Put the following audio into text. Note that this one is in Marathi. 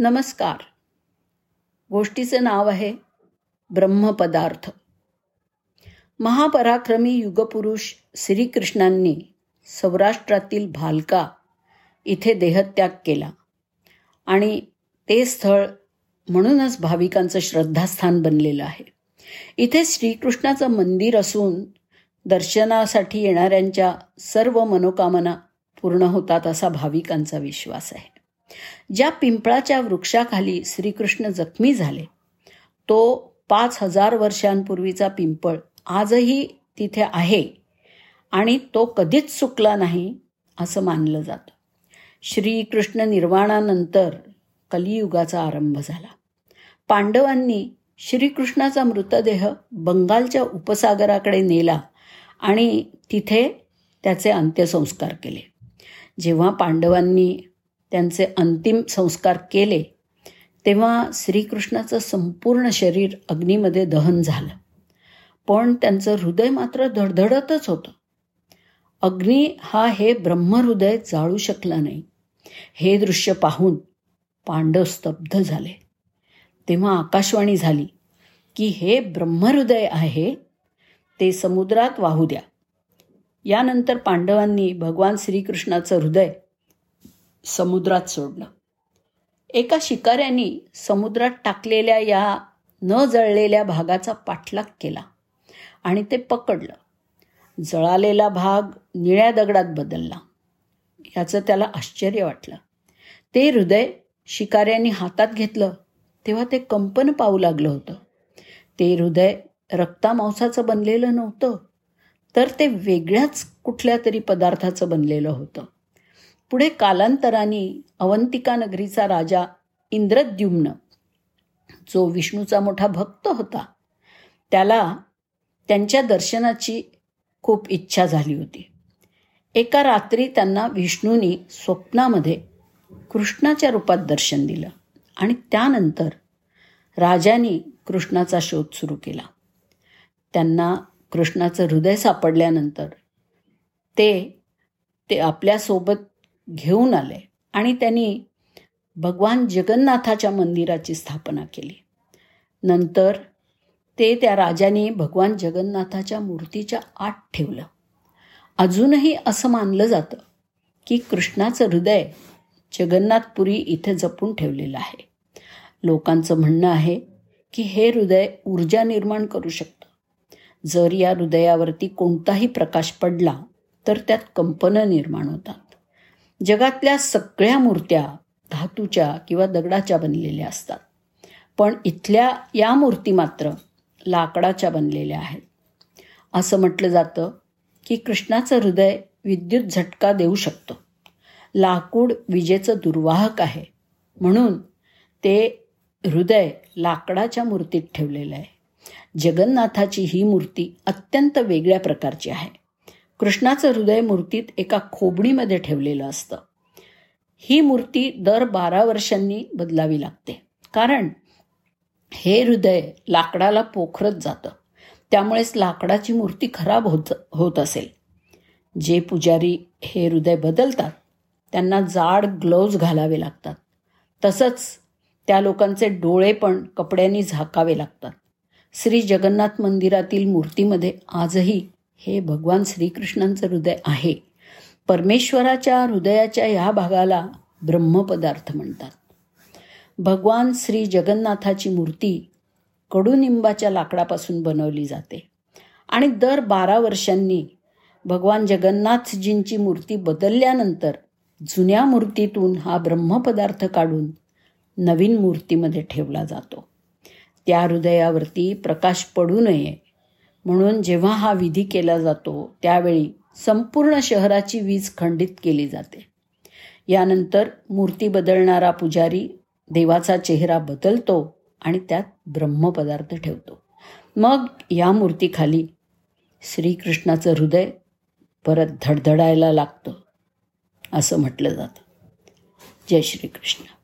नमस्कार. गोष्टीचं नाव आहे ब्रह्मपदार्थ. महापराक्रमी युगपुरुष श्रीकृष्णांनी सौराष्ट्रातील भालका इथे देहत्याग केला. आणि ते स्थळ म्हणूनच भाविकांचं श्रद्धास्थान बनलेलं आहे. इथे श्रीकृष्णाचं मंदिर असून दर्शनासाठी येणाऱ्यांच्या सर्व मनोकामना पूर्ण होतात असा भाविकांचा विश्वास आहे. ज्या पिंपळाच्या वृक्षाखाली श्रीकृष्ण जखमी झाले तो पाच हजार वर्षांपूर्वीचा पिंपळ आजही तिथे आहे आणि तो कधीच चुकला नाही असं मानलं जातं. श्रीकृष्ण निर्वाणानंतर कलियुगाचा आरंभ झाला. पांडवांनी श्रीकृष्णाचा मृतदेह बंगालच्या उपसागराकडे नेला आणि तिथे त्याचे अंत्यसंस्कार केले. जेव्हा पांडवांनी त्यांचे अंतिम संस्कार केले तेव्हा श्रीकृष्णाचं संपूर्ण शरीर अग्नीमध्ये दहन झालं. पण त्यांचं हृदय मात्र धडधडतच होतं. अग्नी हा हे ब्रह्महृदय जाळू शकला नाही. हे दृश्य पाहून पांडव स्तब्ध झाले. तेव्हा आकाशवाणी झाली की हे ब्रह्महृदय आहे ते समुद्रात वाहू द्या. यानंतर पांडवांनी भगवान श्रीकृष्णाचं हृदय समुद्रात सोडलं. एका शिकाऱ्यांनी समुद्रात टाकलेल्या या न जळलेल्या भागाचा पाठलाग केला आणि ते पकडलं. जळालेला भाग निळ्या दगडात बदलला. याचं त्याला आश्चर्य वाटलं. ते हृदय शिकाऱ्यांनी हातात घेतलं. तेव्हा ते कंपन पाहू लागलं होतं. ते हृदय रक्तामांसाचं बनलेलं नव्हतं तर ते वेगळ्याच कुठल्या तरी पदार्थाचं बनलेलं होतं. पुढे कालांतराने अवंतिका नगरीचा राजा इंद्रद्युम्न जो विष्णूचा मोठा भक्त होता त्याला त्यांच्या दर्शनाची खूप इच्छा झाली होती. एका रात्री त्यांना विष्णूंनी स्वप्नामध्ये कृष्णाच्या रूपात दर्शन दिलं आणि त्यानंतर राजाने कृष्णाचा शोध सुरू केला. त्यांना कृष्णाचं हृदय सापडल्यानंतर ते ते आपल्यासोबत घेऊन आले आणि त्यांनी भगवान जगन्नाथाच्या मंदिराची स्थापना केली. नंतर ते त्या राजाने भगवान जगन्नाथाच्या मूर्तीच्या आत ठेवलं. अजूनही असं मानलं जातं की कृष्णाचं हृदय जगन्नाथपुरी इथे जपून ठेवलेलं आहे. लोकांचं म्हणणं आहे की हे हृदय ऊर्जा निर्माण करू शकतं. जर या हृदयावरती कोणताही प्रकाश पडला तर त्यात कंपनं निर्माण होतात. जगातल्या सगळ्या मूर्त्या धातूच्या किंवा दगडाच्या बनलेल्या असतात. पण इथल्या या मूर्ती मात्र लाकडाच्या बनलेल्या आहेत. असं म्हटलं जातं की कृष्णाचं हृदय विद्युत झटका देऊ शकतो. लाकूड विजेचं दुर्वाहक आहे. म्हणून ते हृदय लाकडाच्या मूर्तीत ठेवलेलं आहे. जगन्नाथाची ही मूर्ती अत्यंत वेगळ्या प्रकारची आहे. कृष्णाचं हृदय मूर्तीत एका खोबणीमध्ये ठेवलेलं असतं. ही मूर्ती दर बारा वर्षांनी बदलावी लागते. कारण हे हृदय लाकडाला पोखरत जातं. त्यामुळेच लाकडाची मूर्ती खराब होत होत असेल. जे पुजारी हे हृदय बदलतात त्यांना जाड ग्लोव्ज घालावे लागतात. तसंच त्या लोकांचे डोळे पण कपड्यांनी झाकावे लागतात. श्री जगन्नाथ मंदिरातील मूर्तीमध्ये आजही हे भगवान श्रीकृष्णांचं हृदय आहे. परमेश्वराच्या हृदयाच्या ह्या भागाला ब्रह्मपदार्थ म्हणतात. भगवान श्री जगन्नाथाची मूर्ती कडुनिंबाच्या लाकडापासून बनवली जाते. आणि दर बारा वर्षांनी भगवान जगन्नाथजींची मूर्ती बदलल्यानंतर जुन्या मूर्तीतून हा ब्रह्मपदार्थ काढून नवीन मूर्तीमध्ये ठेवला जातो. त्या हृदयावरती प्रकाश पडू नये म्हणून जेव्हा हा विधी केला जातो त्यावेळी संपूर्ण शहराची वीज खंडित केली जाते. यानंतर मूर्ती बदलणारा पुजारी देवाचा चेहरा बदलतो आणि त्यात ब्रह्मपदार्थ ठेवतो. मग या मूर्तीखाली श्रीकृष्णाचं हृदय परत धडधडायला लागतं असं म्हटलं जातं. जय श्रीकृष्ण.